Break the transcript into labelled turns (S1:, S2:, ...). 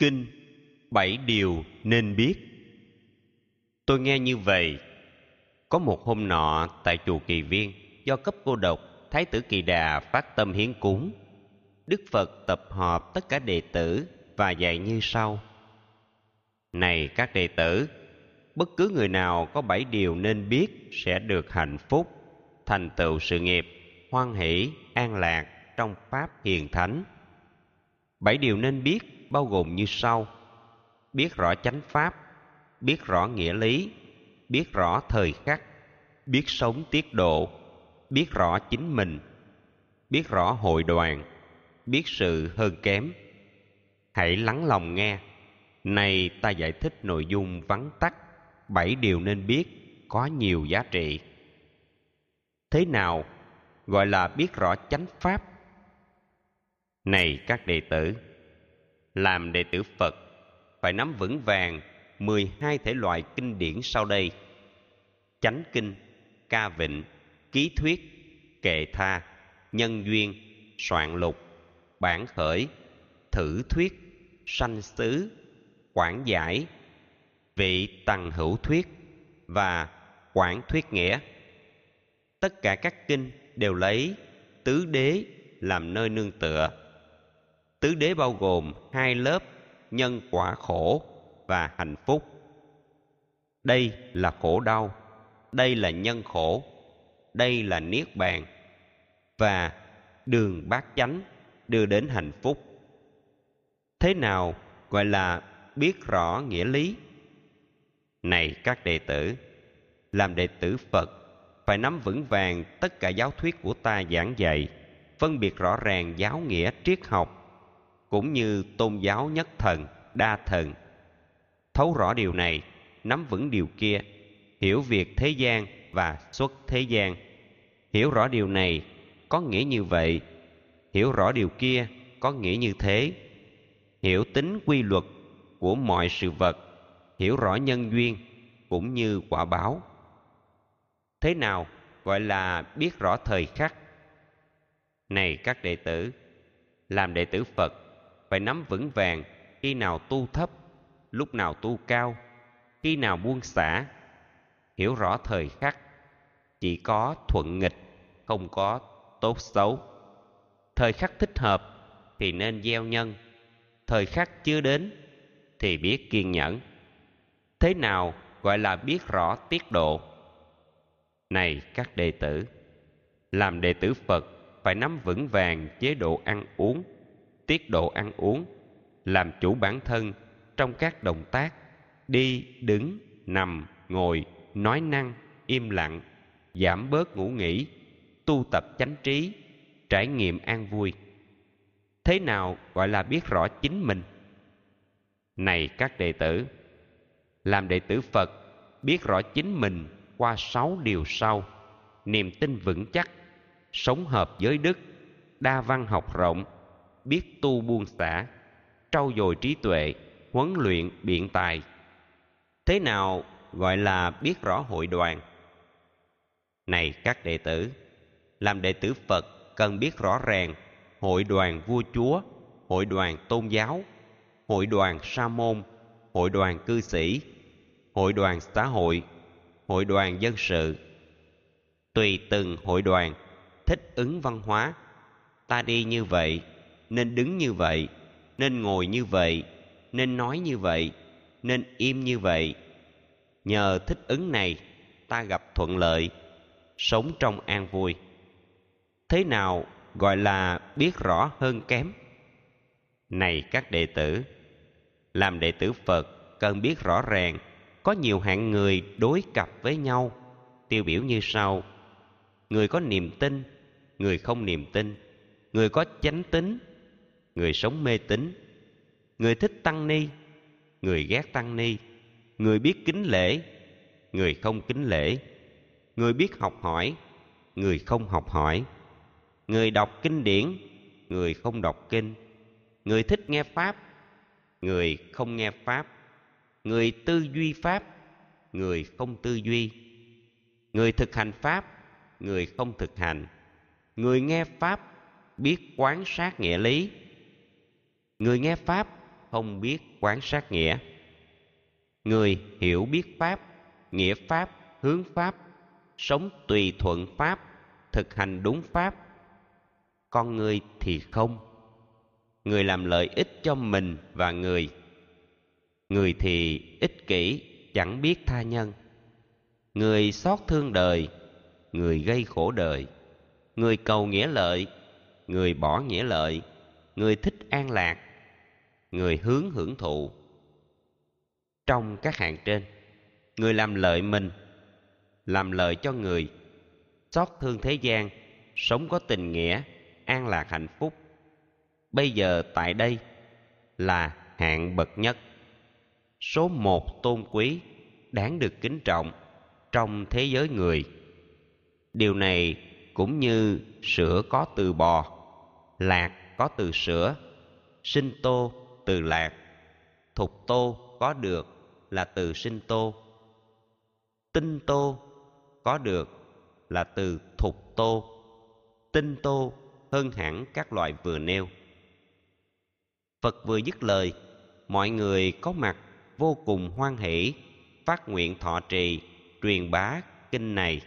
S1: Kinh Bảy Điều Nên Biết Tôi nghe như vậy. Có một hôm nọ tại chùa Kỳ Viên, do cấp cô độc, Thái tử Kỳ Đà phát tâm hiến cúng. Đức Phật tập họp tất cả đệ tử và dạy như sau. Này các đệ tử, bất cứ người nào có bảy điều nên biết sẽ được hạnh phúc, thành tựu sự nghiệp, hoan hỷ, an lạc trong Pháp hiền thánh. Bảy điều nên biết bao gồm như sau. Biết rõ chánh Pháp, biết rõ nghĩa lý, biết rõ thời khắc, biết sống tiết độ, biết rõ chính mình, biết rõ hội đoàn, biết sự hơn kém. Hãy lắng lòng nghe. Này ta giải thích nội dung vắn tắt, bảy điều nên biết có nhiều giá trị. Thế nào gọi là biết rõ chánh pháp? Này các đệ tử, làm đệ tử Phật phải nắm vững vàng 12 thể loại kinh điển sau đây. Chánh kinh, ca vịnh, ký thuyết, kệ tha, nhân duyên, soạn lục, bản khởi, thử thuyết, sanh xứ, quảng giải, vị Tăng hữu thuyết và quảng thuyết nghĩa. Tất cả các kinh đều lấy tứ đế làm nơi nương tựa. Tứ đế bao gồm hai lớp, nhân quả khổ và hạnh phúc. Đây là khổ đau, đây là nhân khổ, đây là niết bàn và đường bát chánh đưa đến hạnh phúc. Thế nào gọi là biết rõ nghĩa lý? Này các đệ tử, làm đệ tử phật, phải nắm vững vàng tất cả giáo thuyết của ta giảng dạy, phân biệt rõ ràng giáo nghĩa triết học cũng như tôn giáo nhất thần, đa thần. Thấu rõ điều này, nắm vững điều kia, hiểu việc thế gian và xuất thế gian. Hiểu rõ điều này, có nghĩa như vậy. Hiểu rõ điều kia, có nghĩa như thế. Hiểu tính quy luật của mọi sự vật, hiểu rõ nhân duyên cũng như quả báo. Thế nào gọi là biết rõ thời khắc? Này các đệ tử, làm đệ tử phật phải nắm vững vàng khi nào tu thấp, lúc nào tu cao, khi nào buông xả. Hiểu rõ thời khắc, chỉ có thuận nghịch, không có tốt xấu. Thời khắc thích hợp thì nên gieo nhân, thời khắc chưa đến thì biết kiên nhẫn. Thế nào gọi là biết rõ tiết độ? Này các đệ tử, làm đệ tử phật phải nắm vững vàng chế độ ăn uống tiết độ ăn uống, làm chủ bản thân trong các động tác, đi, đứng, nằm, ngồi, nói năng, im lặng, giảm bớt ngủ nghỉ, tu tập chánh trí, trải nghiệm an vui. Thế nào gọi là biết rõ chính mình? Này các đệ tử, làm đệ tử phật, biết rõ chính mình qua sáu điều sau. Niềm tin vững chắc, sống hợp giới đức, đa văn học rộng biết tu buông xả, trau dồi trí tuệ, huấn luyện biện tài. Thế nào gọi là biết rõ hội đoàn? Này các đệ tử, làm đệ tử phật cần biết rõ ràng hội đoàn vua chúa, hội đoàn tôn giáo, hội đoàn sa môn, hội đoàn cư sĩ, hội đoàn xã hội hội đoàn dân sự. Tùy từng hội đoàn thích ứng văn hóa, ta đi như vậy nên đứng như vậy, nên ngồi như vậy, nên nói như vậy, nên im như vậy. Nhờ thích ứng này, ta gặp thuận lợi, sống trong an vui. Thế nào gọi là biết rõ hơn kém? Này các đệ tử, làm đệ tử phật, cần biết rõ ràng, có nhiều hạng người đối cặp với nhau. Tiêu biểu như sau, người có niềm tin, người không niềm tin, người có chánh tính người sống mê tín. Người thích tăng ni, người ghét tăng ni. Người biết kính lễ, người không kính lễ. Người biết học hỏi, người không học hỏi. Người đọc kinh điển, người không đọc kinh. Người thích nghe pháp, người không nghe pháp. Người tư duy pháp, người không tư duy. Người thực hành pháp, người không thực hành. Người nghe pháp, biết quán sát nghĩa lý người nghe pháp không biết quán sát nghĩa. Người hiểu biết pháp, nghĩa pháp, hướng pháp, sống tùy thuận pháp, thực hành đúng pháp. Con người thì không. Người làm lợi ích cho mình và người. Người thì ích kỷ, chẳng biết tha nhân. Người xót thương đời, người gây khổ đời. Người cầu nghĩa lợi, người bỏ nghĩa lợi. Người thích an lạc người hướng hưởng thụ. Trong các hạng trên, người làm lợi mình, làm lợi cho người, xót thương thế gian, sống có tình nghĩa, an lạc hạnh phúc. Bây giờ tại đây là hạng bậc nhất. Số một tôn quý đáng được kính trọng trong thế giới người. Điều này cũng như sữa có từ bò, lạc có từ sữa, sinh tô từ lạc. Thục tô có được là từ sinh tô. Tinh tô có được là từ thục tô. Tinh tô hơn hẳn các loại vừa nêu. Phật vừa dứt lời, mọi người có mặt vô cùng hoan hỷ, phát nguyện thọ trì truyền bá kinh này.